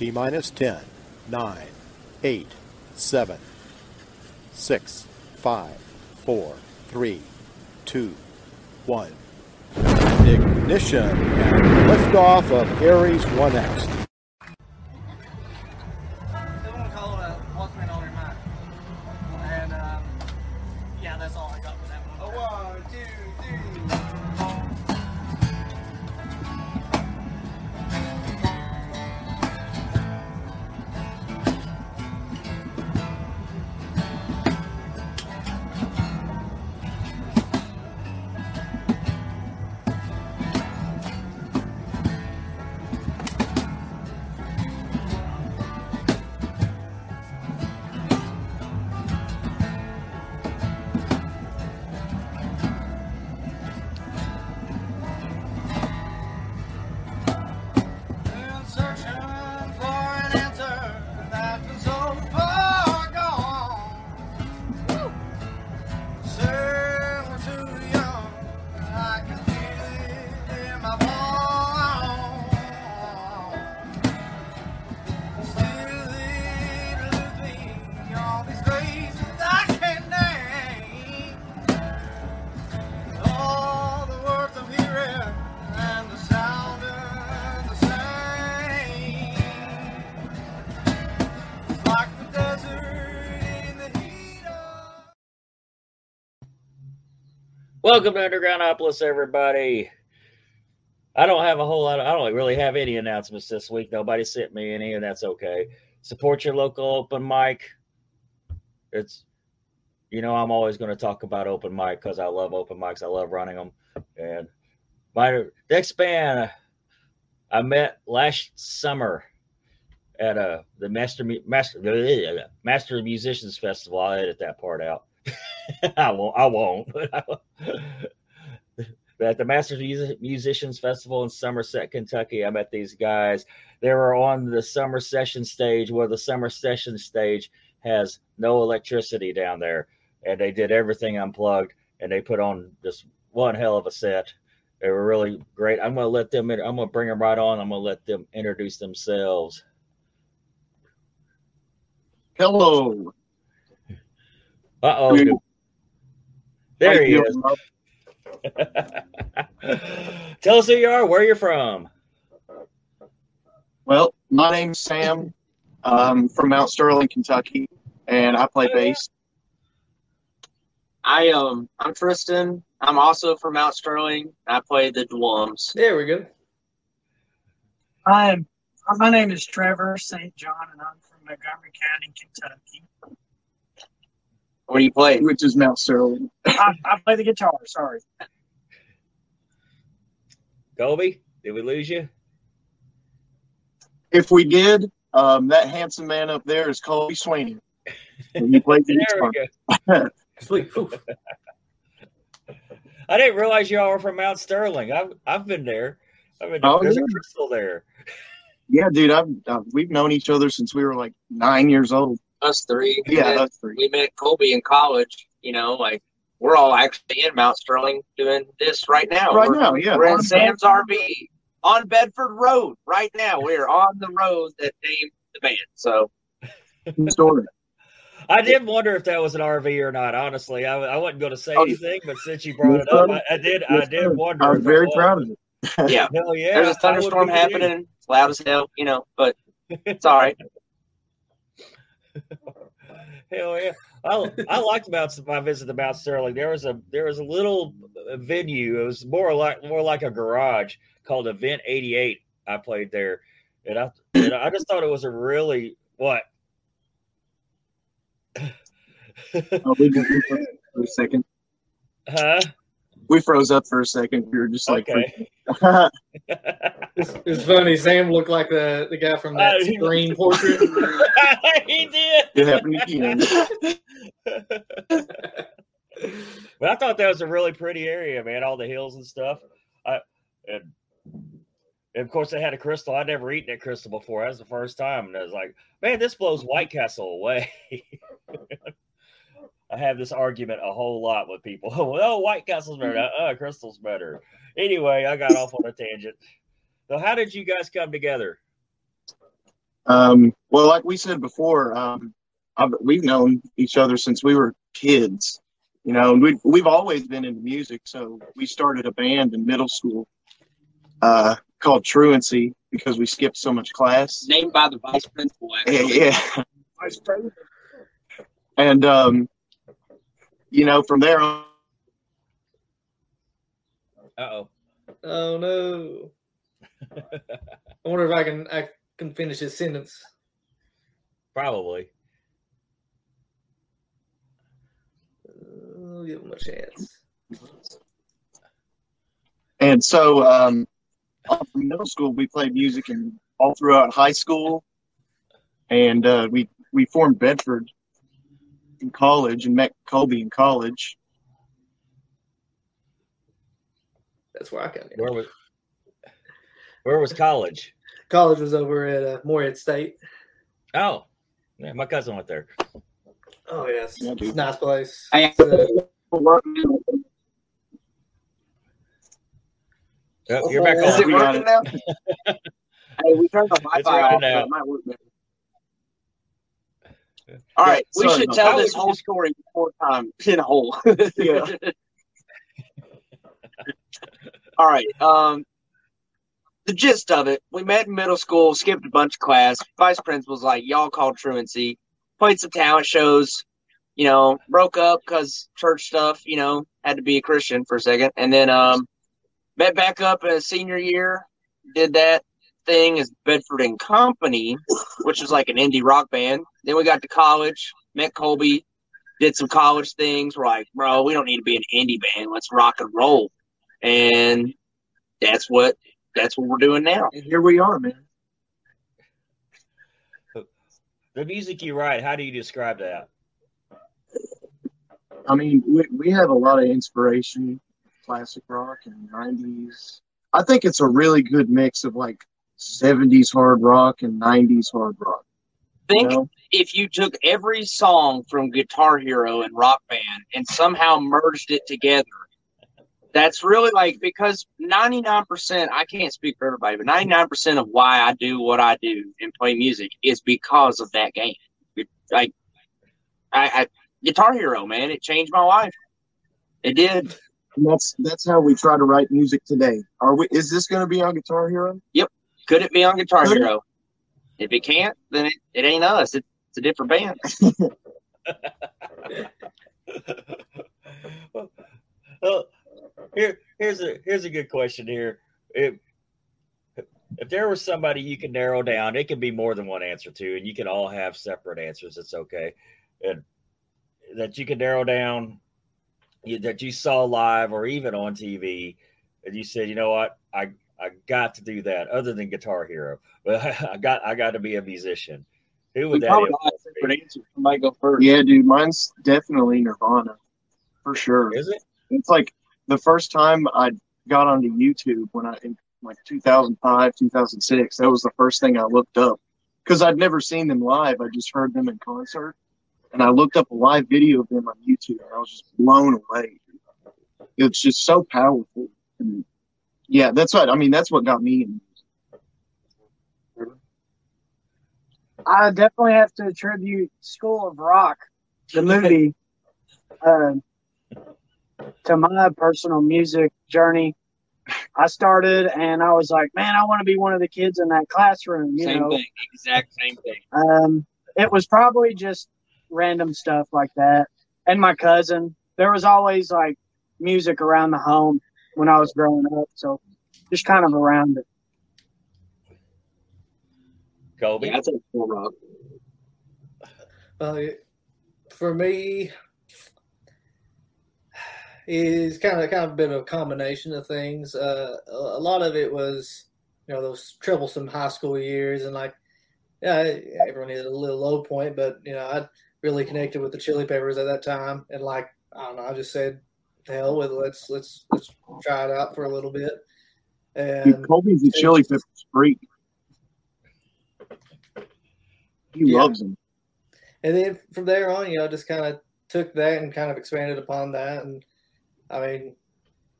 T minus 10, 9, 8, 7, 6, 5, 4, 3, 2, 1. Ignition and liftoff of Ares 1X. Welcome to Undergroundopolis, everybody. I don't have a whole lot. Of, I don't really have any announcements this week. Nobody sent me any, and that's okay. Support your local open mic. It's, you know, I'm always going to talk about open mic because I love open mics. I love running them. And my next band I met last summer at uh, the Master Master Master Musicians Festival. I'll edit that part out. I won't. I won't. But at the Masters Musicians Festival in Somerset, Kentucky, I met these guys. They were on the summer session stage, where the summer session stage has no electricity down there, and they did everything unplugged, and they put on this one hell of a set. They were really great. I'm gonna let them. In, I'm gonna bring them right on. I'm gonna let them introduce themselves. Hello. Uh oh. How There he you is. Tell us who you are, where you're from. Well, my name's Sam. I'm from Mount Sterling, Kentucky, and I play bass. I um I'm Tristan. I'm also from Mount Sterling. I play the drums. There we go. I'm my name is Trevor St. John, and I'm from Montgomery County, Kentucky. What do you play? Which is Mount Sterling. I, I play the guitar. Sorry. Colby, did we lose you? If we did, um, that handsome man up there is Colby Sweeney. And he plays the guitar. we. Sweet. I didn't realize y'all were from Mount Sterling. I've I've been there. I've been Oh, there's yeah. a Krystal there. Yeah, dude, I've, uh, we've known each other since we were like nine years old. Us three. We Yeah, met- three. we met Colby in college. You know, like we're all actually in Mount Sterling doing this right now. Right We're- now, yeah. We're in On Sam's RV on Bedford Road right now. We're on the road that named the band. So Story. I did wonder if that was an RV or not. Honestly, I, I wasn't going to say Oh, anything, but since you brought it up, I, I did. I did wonder. I was if it very was. proud of it. yeah, Hell yeah! there's a thunderstorm happening. It's loud as hell. You know, but it's all right. Hell yeah! I I liked Mount my visit to Mount Sterling. There was a there was a little venue. It was more like more like a garage called Event eighty eight. I played there, and I and I just thought it was a really what. Oh, we, we froze for a second. huh? We froze up for a second. We were just like, Okay. It's, it's funny. Sam looked like the, the guy from that Uh, he- screen portrait. he did. it happened again. but I thought that was a really pretty area, man. All the hills and stuff. I and, and of course they had a Krystal. I'd never eaten at Krystal before. That was the first time, and I was like, man, this blows White Castle away. I have this argument a whole lot with people. oh, White Castle's better. Uh, Krystal's better. Anyway, I got off on a tangent. So, how did you guys come together? Um, well, like we said before, um, I've, we've known each other since we were kids. You know, and we we've always been into music. So we started a band in middle school uh, called Truancy because we skipped so much class. Named by the vice principal. Yeah, Vice principal. And um, you know, from there on, Uh oh. Oh no. I wonder if I can I can finish his sentence. Probably. Uh, give him a chance. and so um, all through middle school we played music and all throughout high school, and uh, we we formed Bedford in college and met Colby in college. That's where I come in. Where was Where was college? College was over at uh, Morehead State. Oh, yeah, my cousin went there. Oh yes, Yeah, it's a nice place. I- It's, uh, Oh, you're back Is on. it We working now? hey, we turned the Wi-Fi off. It might work better. All right, we sorry should tell this whole story four times in a hole. Yeah. All right. Um, the gist of it: we met in middle school, skipped a bunch of class. Vice principal's like, "Y'all called truancy." Played some talent shows. You know, broke up because church stuff. You know, had to be a Christian for a second, and then um, met back up in a senior year. Did that thing as Bedford and Company, which is like an indie rock band. Then we got to college, met Colby, did some college things. We're like, bro, we don't need to be an indie band. Let's rock and roll. And that's what that's what we're doing now. And here we are, man. The music you write, how do you describe that? I mean, we, we have a lot of inspiration, classic rock and 90s. I think it's a really good mix of like 70s hard rock and 90s hard rock. You Think know? if you took every song from Guitar Hero and Rock Band and somehow merged it together, that's really like because 99%, I can't speak for everybody, but 99% of why I do what I do and play music is because of that game. Like, I, I Guitar Hero, man, it changed my life. It did. And that's that's how we try to write music today. Are we? Is this going to be on Guitar Hero? Could it be on Guitar Could it? Hero? If it can't, then it, it ain't us. It, it's a different band. well, here, here's a here's a good question here. If if there was somebody you can narrow down, it can be more than one answer to, and you can all have separate answers. It's okay, and that you can narrow down you, that you saw live or even on TV, and you said, you know what, I I got to do that. Other than Guitar Hero, but I got I got to be a musician. Who We would that probably influence all have be? separate. Somebody go first. Yeah, dude. Mine's definitely Nirvana, for sure. Is it? It's like the first time I got onto YouTube when I in like 2005, 2006. That was the first thing I looked up because I'd never seen them live. I just heard them in concert, and I looked up a live video of them on YouTube, and I was just blown away. It's just so powerful, and yeah, that's what I mean. That's what got me. In. I definitely have to attribute School of Rock, the movie, uh, to my personal music journey. I started and I was like, man, I want to be one of the kids in that classroom. You Same know, thing. Exact same thing. um, it was probably just random stuff like that. And my cousin, there was always like music around the home when I was growing up, so just kind of around it. Colby. Yeah, that's a cool rock. Uh, for me, is kind of kind of been a combination of things. Uh, a, a lot of it was, you know, those troublesome high school years, and like, yeah, everyone hit a little low point, but you know, I really connected with the Chili Peppers at that time, and like, I don't know, I just said, hell with it, let's let's let's try it out for a little bit, Dude, and Colby's a Chili Peppers freak. He Yeah. loves them. and then from there on, you know, just kind of took that and kind of expanded upon that, and I mean,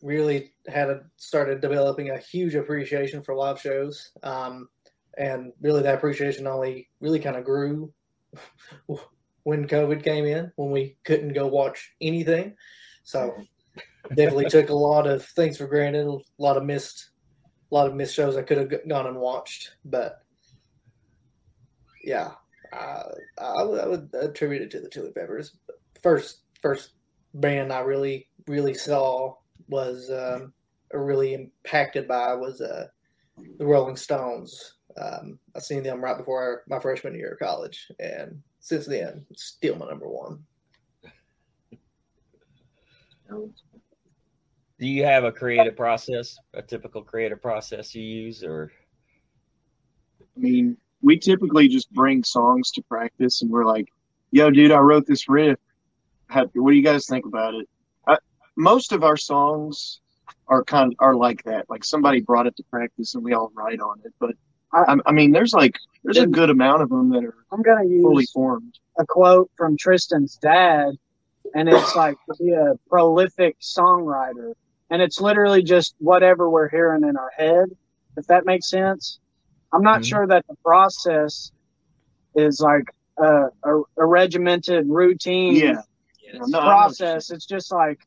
really had a started developing a huge appreciation for live shows. Um, and really that appreciation only really kind of grew when COVID came in, when we couldn't go watch anything. So definitely took a lot of things for granted, a lot of missed, a lot of missed shows I could have gone and watched. But yeah, I, would, I would attribute it to the Chili Peppers. First, first band I really, really saw was um, really impacted by was uh, the Rolling Stones. Um, I seen them right before my freshman year of college, and since then, still my number one. Do you have a creative process, a typical creative process you use, or? I mean, we typically just bring songs to practice, and we're like, "Yo, dude, I wrote this riff. What do you guys think about it?" I, most of our songs are kind of, are like that. Like somebody brought it to practice, and we all write on it. But I, I mean, there's like there's a good amount of them that are I'm gonna fully use formed. a quote from Tristan's dad, and it's like to be a prolific songwriter, and it's literally just whatever we're hearing in our head, if that makes sense. I'm not Mhm. sure that the process is like a, a, a regimented routine Yeah, Yes. No, I know what you're process. It's just like,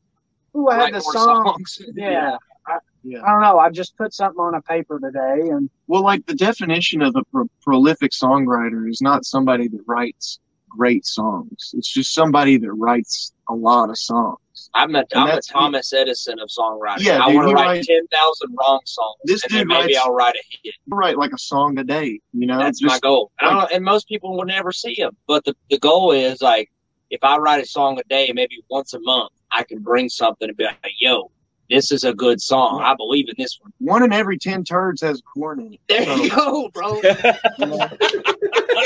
ooh, I Write had the song. songs. Yeah. I, Yeah. I don't know. I just put something on a paper today, and Well, like the definition of a pro- prolific songwriter is not somebody that writes great songs. It's just somebody that writes a lot of songs. I'm a And I'm a Thomas Edison of songwriting. Yeah, I want to write writes- ten thousand wrong songs, This and then dude maybe writes- I'll write a hit. Write like a song a day, you know? That's my Just- goal. I don't and most people will never see them. But the, the goal is like, if I write a song a day, maybe once a month, I can bring something and be like, yo, this is a good song. I believe in this one. One in every ten turds has corn in it. There you go, bro.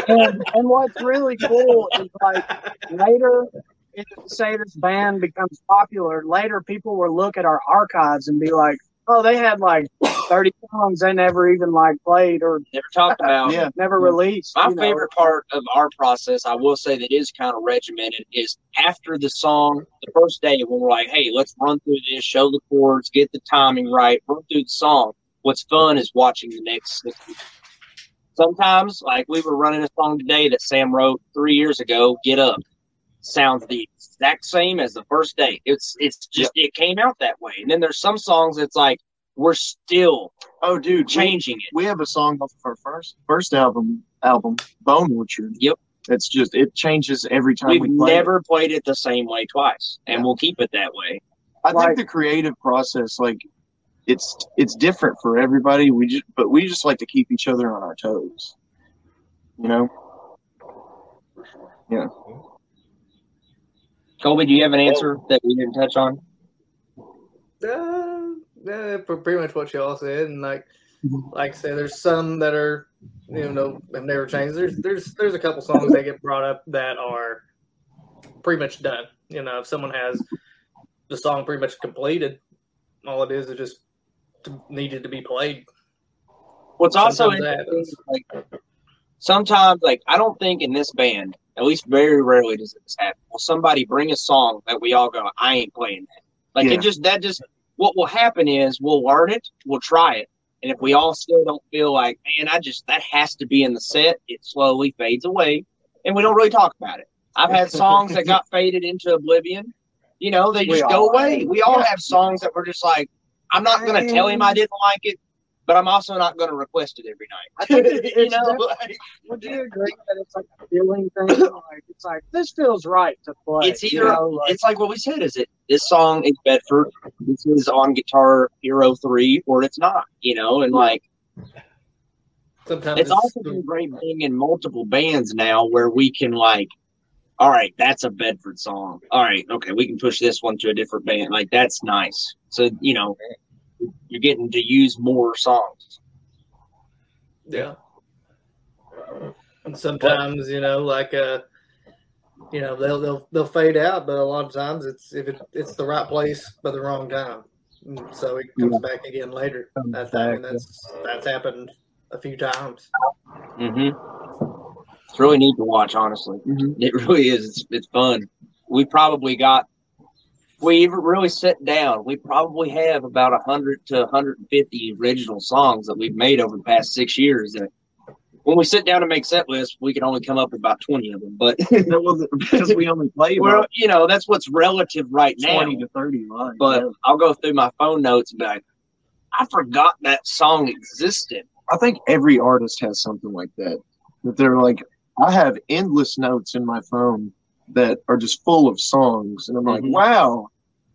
and, and what's really cool is like later, if, say this band becomes popular, later people will look at our archives and be like, "Oh, they had like 30 songs they never even like played or Never talked about. Yeah. never released." My you know. favorite part of our process, I will say that is kind of regimented, is after the song, the first day when we're like, hey, let's run through this, show the chords, get the timing right, run through the song. What's fun is watching the next Sometimes, like we were running a song today that Sam wrote three years ago, Get Up. Sounds the exact same as the first day. It's it's just it came out that way. And then there's some songs that's like we're still Oh, dude, we, changing it. we have a song off of our first first album, album Bone Orchard. Yep. It's just it changes every time We've we play. it. never played it the same way twice, and Yeah. we'll keep it that way. I Like- think the creative process, like, it's it's different for everybody. We just, but we just like to keep each other on our toes. You know? Yeah. Colby, do you have an answer that we didn't touch on? Uh, yeah, pre- pretty much what y'all said, and like, Mhm. like I said, there's some that are, you know, have never changed. There's, there's, there's a couple songs that get brought up that are pretty much done. You know, if someone has the song pretty much completed, all it is is just to, needed to be played. What's also Sometimes that interesting is, like sometimes, like I don't think in this band, at least very rarely does this happen. Will somebody bring a song that we all go, I ain't playing that. Like Yeah. it just that just what will happen is we'll learn it, we'll try it, and if we all still don't feel like, man, I just that has to be in the set, it slowly fades away, and we don't really talk about it. I've had songs that got faded into oblivion. You know, they We just all go away. We all Yeah. have songs that we're just like, I'm not going to tell him I didn't like it, but I'm also not going to request it every I think night. it's you know, like, Would you agree that it's like a feeling thing? Like it's like this feels right to play. it's you either know, like- it's like what we said. Is it this song is Bedford? This is on Guitar Hero three, or it's not. You know, and like Sometimes it's also been great being in multiple bands now, where we can like, all right, that's a Bedford song. All right, okay, we can push this one to a different band. Like that's nice. So you know, you're getting to use more songs. Yeah. And sometimes, you know, like uh you know, they'll they'll they'll fade out, but a lot of times it's if it, it's the right place but the wrong time. So it comes back again later. Comes That time, and that's that's happened a few times. Mm-hmm. It's really neat to watch, honestly. Mhm. It really is. It's, it's fun. We probably got, we even really sit down. We probably have about 100 to 150 original songs that we've made over the past six years that when we sit down to make set lists, we can only come up with about twenty of them. But because we only play well, you know, that's what's relative right now. twenty to thirty lines. But yeah. I'll go through my phone notes and be like, I forgot that song existed. I think every artist has something like that. That they're like, I have endless notes in my phone that are just full of songs, and I'm like, Mhm. wow,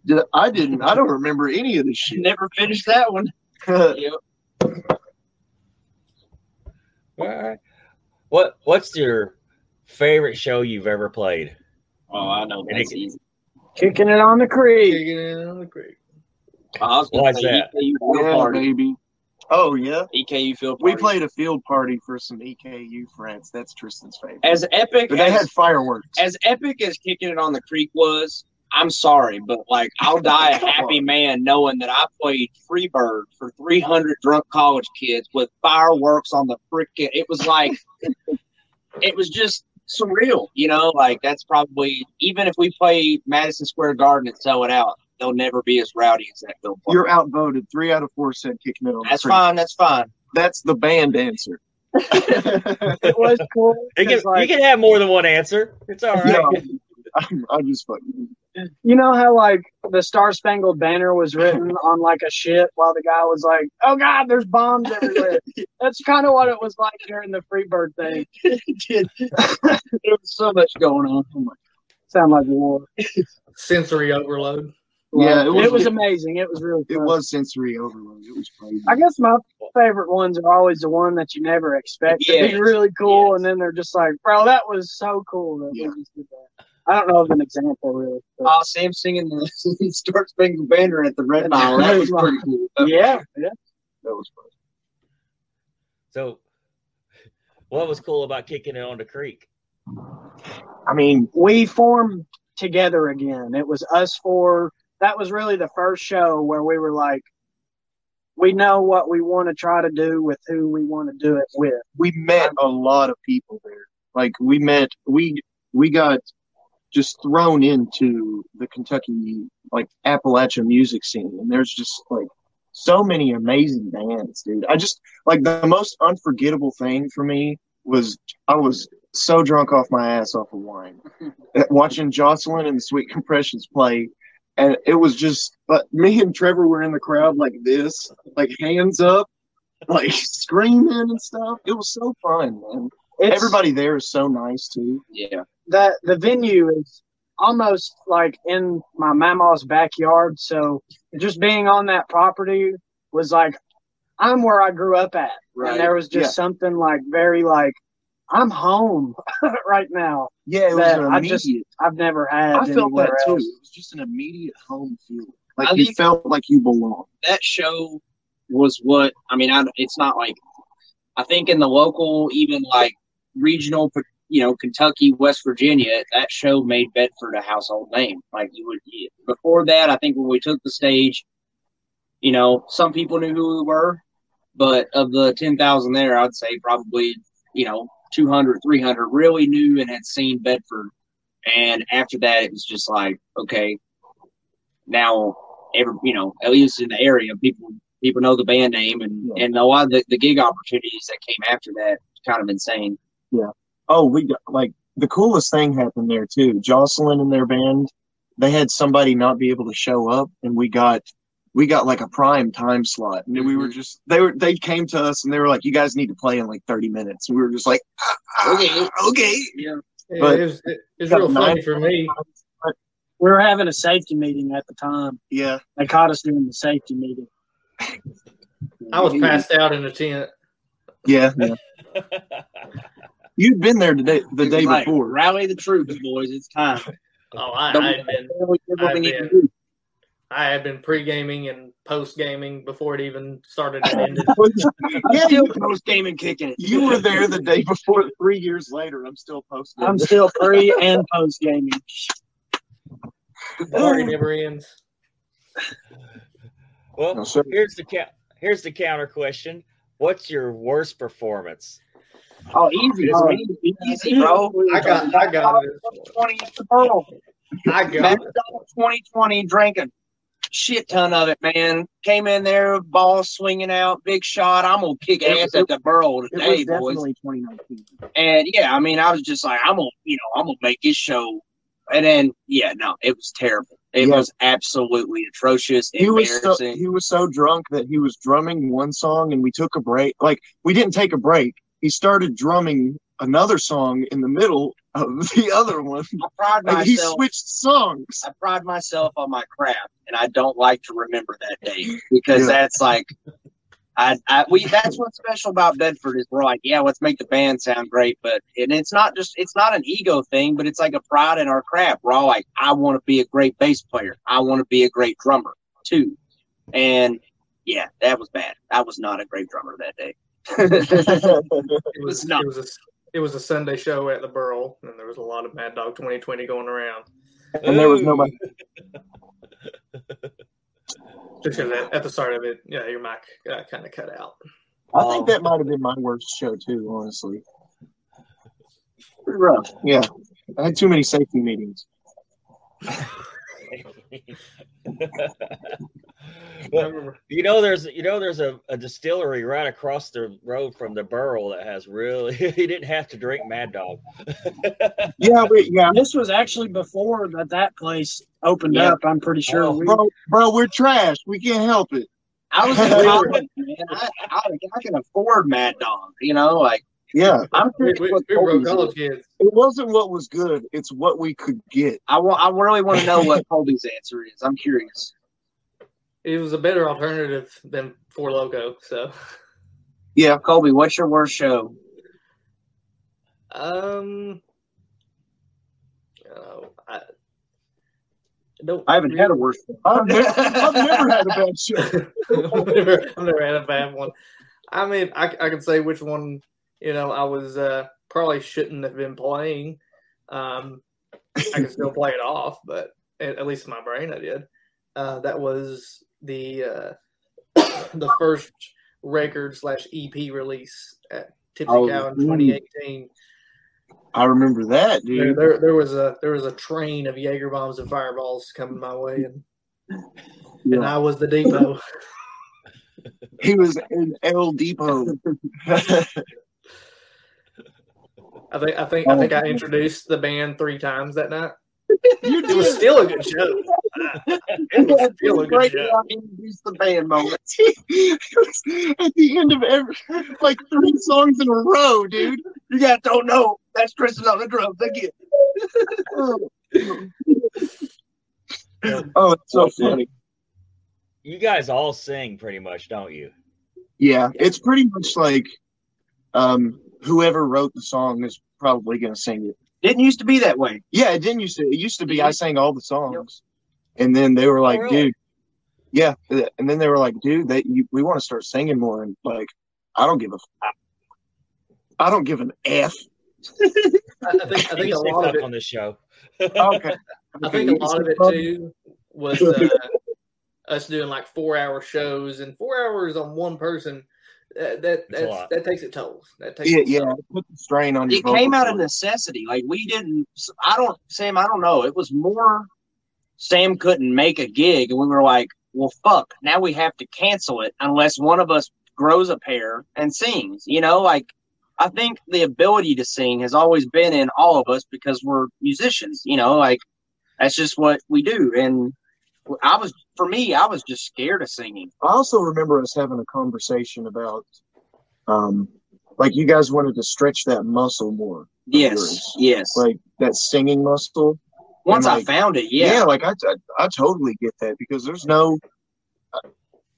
did, I didn't, I don't remember any of this shit. Never finished that one. Yep. All right. What What's your favorite show you've ever played? Oh, I know that's easy. Kicking it on the creek. Digging in on the creek. I was Why's that? EKU field yeah, baby. Oh yeah, EKU field we played a field party for some EKU friends. That's Tristan's favorite. as epic but they as, had fireworks. as epic as kicking it on the creek was. I'm sorry, but like I'll die a happy man knowing that I played Freebird for 300 drunk college kids with fireworks on the freaking. It was like, it was just surreal, you know. Like that's probably even if we play Madison Square Garden and sell it out, they'll never be as rowdy as that field party. You're outvoted. Three out of four said kicking it on. the That's fine. That's fine. That's the band answer. It was cool. You can 'cause, like, you can have more than one answer. It's all right. No, I'm, I'm just fucking. you know how like the Star Spangled Banner was written on like a ship while the guy was like, "Oh God, there's bombs everywhere." That's kind of what it was like during the Freebird thing. There was so much going on. Oh my Sound like war. Sensory overload. Yeah, it was- it was amazing. It was really. It was sensory overload. It was crazy. I guess my favorite ones are always the one that you never expect to Yes. be really cool, Yes. and then they're just like, "Bro, that was so cool." That Yeah. just did that. I don't know of an example really. but- Oh, Sam singing the Star Spangled Banner at the Red Mile. That was pretty cool. yeah, yeah. That was fun. So, what was cool about kicking it on the creek? I mean, we formed together again. It was us four. That was really the first show where we were like, we know what we want to try to do with who we want to do it with. we met a lot of people there. Like we met, we we got just thrown into the Kentucky like Appalachian music scene, and there's just like so many amazing bands, dude. I just like the most unforgettable thing for me was I was so drunk off my ass off of wine, watching Jocelyn and the Sweet Compressions play. And it was just, but me and Trevor were in the crowd like this, like hands up, like screaming and stuff. It was so fun, man. It's, Everybody there is so nice too. Yeah. that the venue is almost like in my mama's backyard. So just being on that property was like, I'm where I grew up at. Right. And there was just Yeah. something like very like, I'm home right now. Yeah, it was That an I just, I've never had. I felt that anywhere too. It was just an immediate home feeling. Like I you felt like you belonged. That show was what I mean. I, it's not like I think in the local, even like regional, you know, Kentucky, West Virginia, that show made Bedford a household name. Like you would before that. I think when we took the stage, you know, some people knew who we were, but of the ten thousand there, I'd say probably you know 200, 300 really knew and had seen Bedford. And after that, it was just like, okay, now every you know at least in the area people people know the band name and Yeah. and a lot of the, the gig opportunities that came after that kind of insane Yeah. Oh, we got like the coolest thing happened there too. Jocelyn and their band, they had somebody not be able to show up, and we got we got like a prime time slot, and then we were just they were they came to us and they were like, "You guys need to play in like thirty minutes," and we were just like, ah, ah, Okay. okay." yeah Yeah, But- it was, it, was real funny for me. We were having a safety meeting at the time. Yeah, They caught us doing the safety meeting. I was passed out in the tent. yeah, yeah. You'd been there today the day Right. before. rally the troops boys it's time Oh, I, Don't- I had been we did what we I've been- do. I had been pre gaming and post gaming before it even started and ended. yeah, still you, post game and kicking it you were there the day before. Three years later, I'm still posting. I'm still pre and post gaming. The party never ends. Well, No, here's the ca- here's the counter question. What's your worst performance? oh easy Oh, easy, easy bro I got, I got it. 20, I got it. 2020 drinking shit ton of it, man. Came in there, ball swinging out, big shot. I'm gonna kick ass it- at the Burl It today, was boys. definitely 2019. And yeah, I mean, I was just like, I'm gonna, you know, I'm gonna make this show. And then, yeah, no, it was terrible. It Yeah. was absolutely atrocious, He was so he was so drunk that he was drumming one song, and we took a break. Like we didn't take a break. He started drumming another song in the middle of the other one. I pride Like he switched songs. I pride myself on my craft, and I don't like to remember that day because Yeah. that's like, I, I, we. That's what's special about Bedford is we're like, yeah, let's make the band sound great, but and it's not just, it's not an ego thing, but it's like a pride in our craft. We're all like, I want to be a great bass player. I want to be a great drummer too, and yeah, that was bad. I was not a great drummer that day. It was not. it was a it was a Sunday show at the Burl, and there was a lot of Mad Dog 2020 going around. And there was nobody. Just because at, at the start of it, yeah, your mic uh, kind of cut out. I think that might have been my worst show too, honestly. Pretty rough. Yeah, I had too many safety meetings. Well, you know, there's you know there's a, a distillery right across the road from the Burl that has really he didn't have to drink Mad Dog. Yeah, we, yeah, This was actually before that that place opened Yeah. up. I'm pretty sure. Oh, we, bro, bro, we're trash. We can't help it. I was in college, man. I, I, I can afford Mad Dog. You know, like Yeah, I'm We, curious we, what we were Colby's college kids. It wasn't what was good. It's what we could get. I want. I really want to know what Colby's answer is. I'm curious. It was a better alternative than Four Loco. So, Yeah, Colby, what's your worst show? um, uh, I, I don't. I haven't had a worst. I've never, I've never had a bad show. I've never, I've never had a bad one. I mean, I, I can say which one, you know, I was uh, probably shouldn't have been playing. Um, I can still play it off, but at, at least in my brain I did. Uh, that was the uh, the first record slash EP release at Tipsy Oh, Cow in mm. 2018. I remember that, There, dude. there, there was a there was a train of Jaeger bombs and fireballs coming my way, and and I was the depot. He was in El Depot. I think I think I think I introduced the band three times that night. you It was still a good show. It was still a good Great show. job introduce the band moment. At the end of every like three songs in a row, dude. You guys don't know that's Tristan on the drums again. Oh, it's so funny. You guys all sing pretty much, don't you? Yeah, it's pretty much like um whoever wrote the song is probably gonna sing it. Didn't used to be that way. Yeah, it didn't used to. It used to be I sang all the songs, and then they were like, really? "Dude, yeah," and then they were like, "Dude, that you, we want to start singing more." And like, I don't give a, I don't give an f. I I think I think a lot of it. on this show. Okay, I think a lot of it too was uh, us doing like four hour shows and four hours on one person. That It's a lot. that's, that takes its toll. That takes Yeah, its yeah, put the strain on your. It came out of necessity. Like we didn't. I don't, Sam. I don't know. It was more. Sam couldn't make a gig, and we were like, "Well, fuck! Now we have to cancel it unless one of us grows a pair and sings." You know, like I think the ability to sing has always been in all of us because we're musicians. You know, like that's just what we do. And I was, for me, I was just scared of singing. I also remember us having a conversation about, um, like you guys wanted to stretch that muscle more, Yes, yes. like that singing muscle. Once I found it, Yeah, yeah. like I, I, I totally get that because there's no,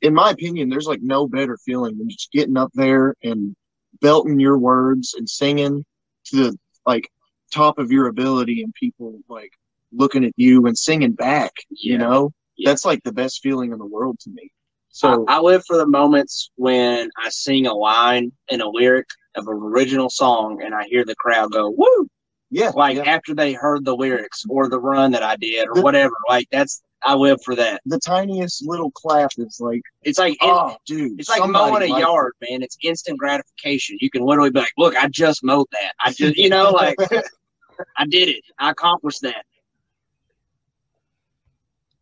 in my opinion, there's like no better feeling than just getting up there and belting your words and singing to the like top of your ability and people like looking at you and singing back. You know, Yeah. that's like the best feeling in the world to me. So I, I live for the moments when I sing a line in a lyric of an original song and I hear the crowd go, woo! yeah, Like yeah. after they heard the lyrics or the run that I did or The- whatever. Like that's, I live for that. the tiniest little clap is like, It's like, oh, dude, it's like mowing a yard, man. It's instant gratification. You can literally be like, look, I just mowed that. I just, you know, like I did it. I accomplished that.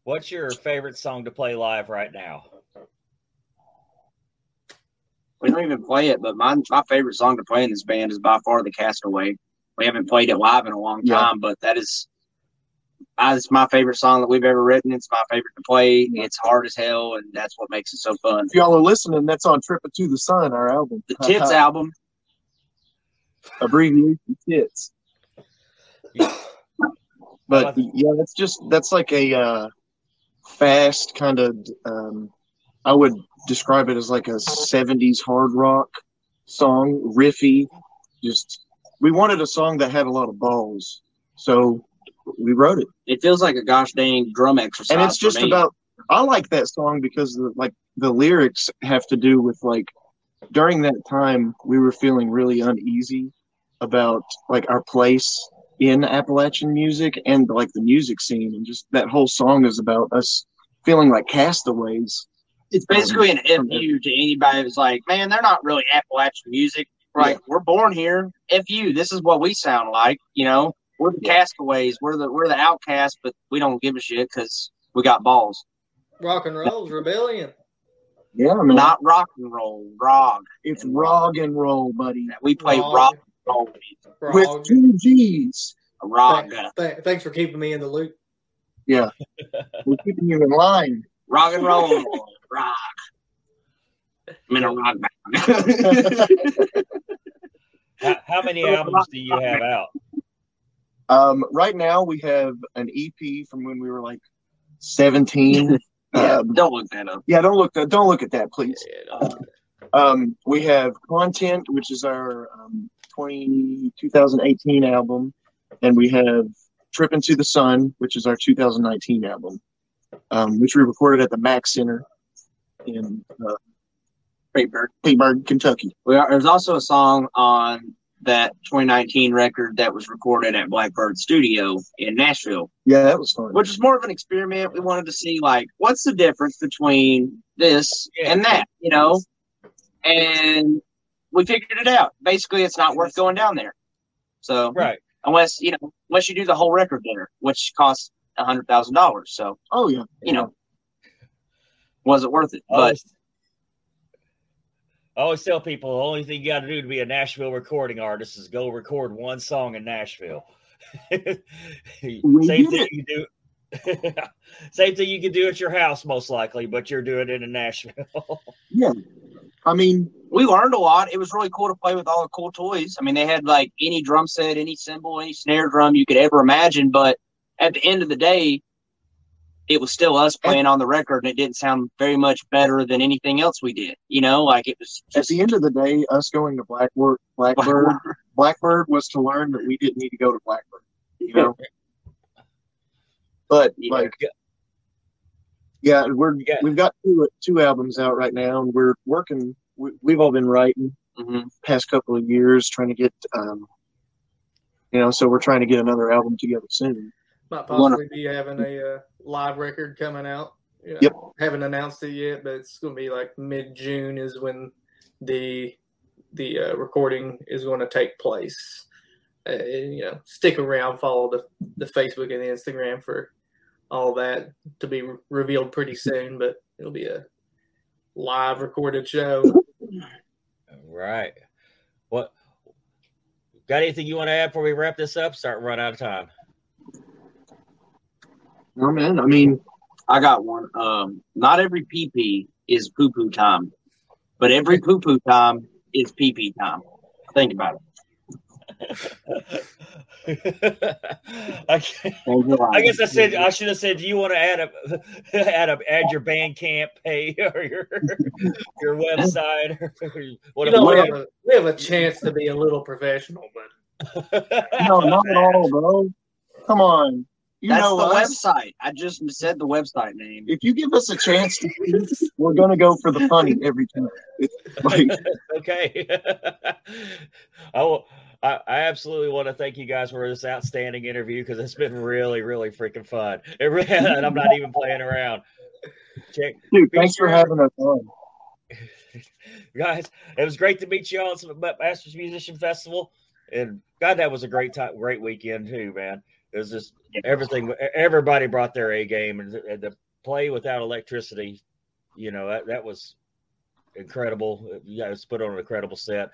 What's your favorite song to play live right now? We don't even play it, but my my favorite song to play in this band is by far "The Castaway." We haven't played it live in a long Yeah. time, but that is, it's my favorite song that we've ever written. It's my favorite to play. It's hard as hell, and that's what makes it so fun. If y'all are listening, that's on Trip It to the Sun, our album. The Tits album, abbreviation tits. But yeah, that's just that's like a uh, fast kind of. Um, I would describe it as like a '70s hard rock song, riffy. Just we wanted a song that had a lot of balls, so we wrote it, it feels like a gosh dang drum exercise. and it's just about. I like that song because the, like the lyrics have to do with like during that time we were feeling really uneasy about like our place in Appalachian music and like the music scene and just that whole song is about us feeling like castaways. It's basically an FU to anybody who's like, man, they're not really Appalachian music. Like, we're born here. FU, this is what we sound like. You know, we're the Yeah. castaways. We're the we're the outcasts, but we don't give a shit because we got balls. Rock and roll's rebellion. Yeah, I mean, Not rock and roll, rock. it's rock and roll, buddy, We play Rog. rock and roll music. With Rog. two G's. Rock, Th- th- thanks for keeping me in the loop. Yeah, we're keeping you in line. rock and roll, rock. I'm in a rock band. How, how many albums do you have out? Um, right now we have an EP from when we were like seventeen. yeah, um, don't look that up. yeah, don't look that. Don't look at that, please. Uh, Um, we have Content, which is our um, 20, 2018 album, and we have Trip Into the Sun, which is our 2019 album, um, which we recorded at the Mac Center in uh. Pittsburg, Kentucky. We are, there's also a song on that 2019 record that was recorded at Blackbird Studio in Nashville, Yeah, that was fun. which is more of an experiment. We wanted to see like what's the difference between this and that, you know, and we figured it out. Basically, it's not worth going down there. So Right. unless you know, unless you do the whole record there, which costs a hundred thousand dollars. So oh yeah, you know, was it worth it? I But always, I always tell people the only thing you got to do to be a Nashville recording artist is go record one song in Nashville. Same did thing you do. Same thing you can do at your house, most likely, but you're doing it in Nashville. yeah. I mean, we learned a lot. It was really cool to play with all the cool toys. I mean, they had like any drum set, any cymbal, any snare drum you could ever imagine. But at the end of the day, it was still us playing on the record, and it didn't sound very much better than anything else we did. You know, like it was at the end of the day, us going to Blackbird, Blackbird, Blackbird was to learn that we didn't need to go to Blackbird. You know. But Yeah. like, yeah, we're Yeah. we've got two two albums out right now, and we're working. We, we've all been writing Mhm. past couple of years, trying to get, um, you know, so we're trying to get another album together soon. Might possibly be having a uh, live record coming out. You know, Yep. Haven't announced it yet, but it's going to be like mid June is when the the uh, recording is going to take place. Uh, and, you know, stick around, follow the the Facebook and the Instagram for all that to be re- revealed pretty soon. But it'll be a live recorded show. right. What? Got anything you want to add before we wrap this up? Start run out of time. No man, I mean, I got one. Um, not every pee pee is poo poo time, but every poo poo time is pee pee time. Think about it. I, I guess I said I should have said. Do you want to add a add a add your Bandcamp pay or your your website or what? You know, we have, a, we have a chance to be a little professional, but no, not at all, bro. Come on, you That's know the us. website. I just said the website name. If you give us a chance to, we're gonna go for the funny every time. Like, okay. I will. I, I absolutely want to thank you guys for this outstanding interview because it's been really, really freaking fun. It really, and I'm not even playing around. Check, dude, thanks for having us on. guys. It was great to meet you all at the Masters Musician Festival, and God, that was a great time, great weekend too, man. It was just everything. Everybody brought their A game, and the, the play without electricity, you know, that, that was incredible. You guys put on an incredible set.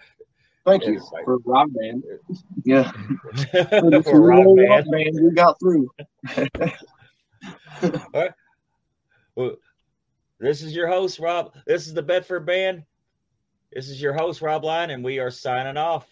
Thank you. Like- For rock band. Yeah. for a rock band. man, we got through. Well, this is your host, Rob. This is the Bedford Band. This is your host, Rob Line, and we are signing off.